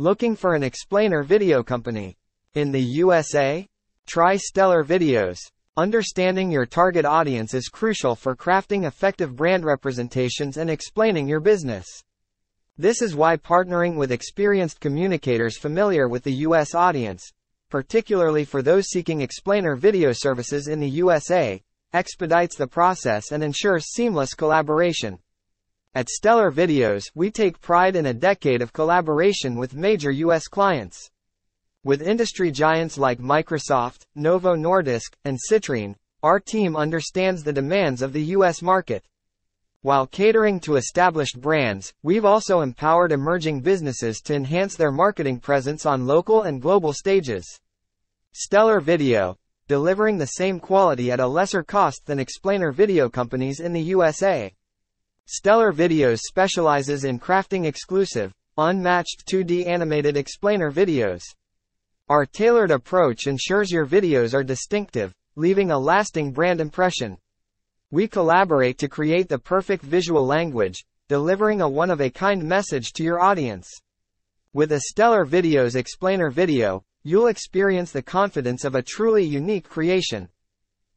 Looking for an explainer video company? In the USA? Try Stellar Videos. Understanding your target audience is crucial for crafting effective brand representations and explaining your business. This is why partnering with experienced communicators familiar with the US audience, particularly for those seeking explainer video services in the USA, expedites the process and ensures seamless collaboration. At Stellar Videos, we take pride in a decade of collaboration with major US clients. With industry giants like Microsoft, Novo Nordisk, and Citrine, our team understands the demands of the US market. While catering to established brands, we've also empowered emerging businesses to enhance their marketing presence on local and global stages. Stellar Video, delivering the same quality at a lesser cost than explainer video companies in the USA. Stellar Videos specializes in crafting exclusive, unmatched 2D animated explainer videos. Our tailored approach ensures your videos are distinctive, leaving a lasting brand impression. We collaborate to create the perfect visual language, delivering a one-of-a-kind message to your audience. With a Stellar Videos explainer video, you'll experience the confidence of a truly unique creation.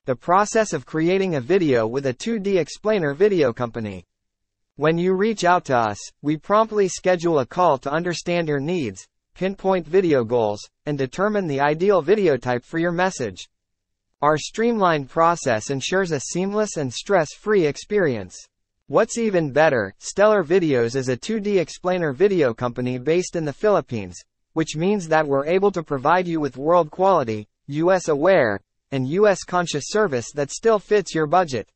The process of creating a video with a 2D explainer video company. When you reach out to us, we promptly schedule a call to understand your needs, pinpoint video goals, and determine the ideal video type for your message. Our streamlined process ensures a seamless and stress-free experience. What's even better, Stellar Videos is a 2D explainer video company based in the Philippines, which means that we're able to provide you with world quality, US aware, and US conscious service that still fits your budget.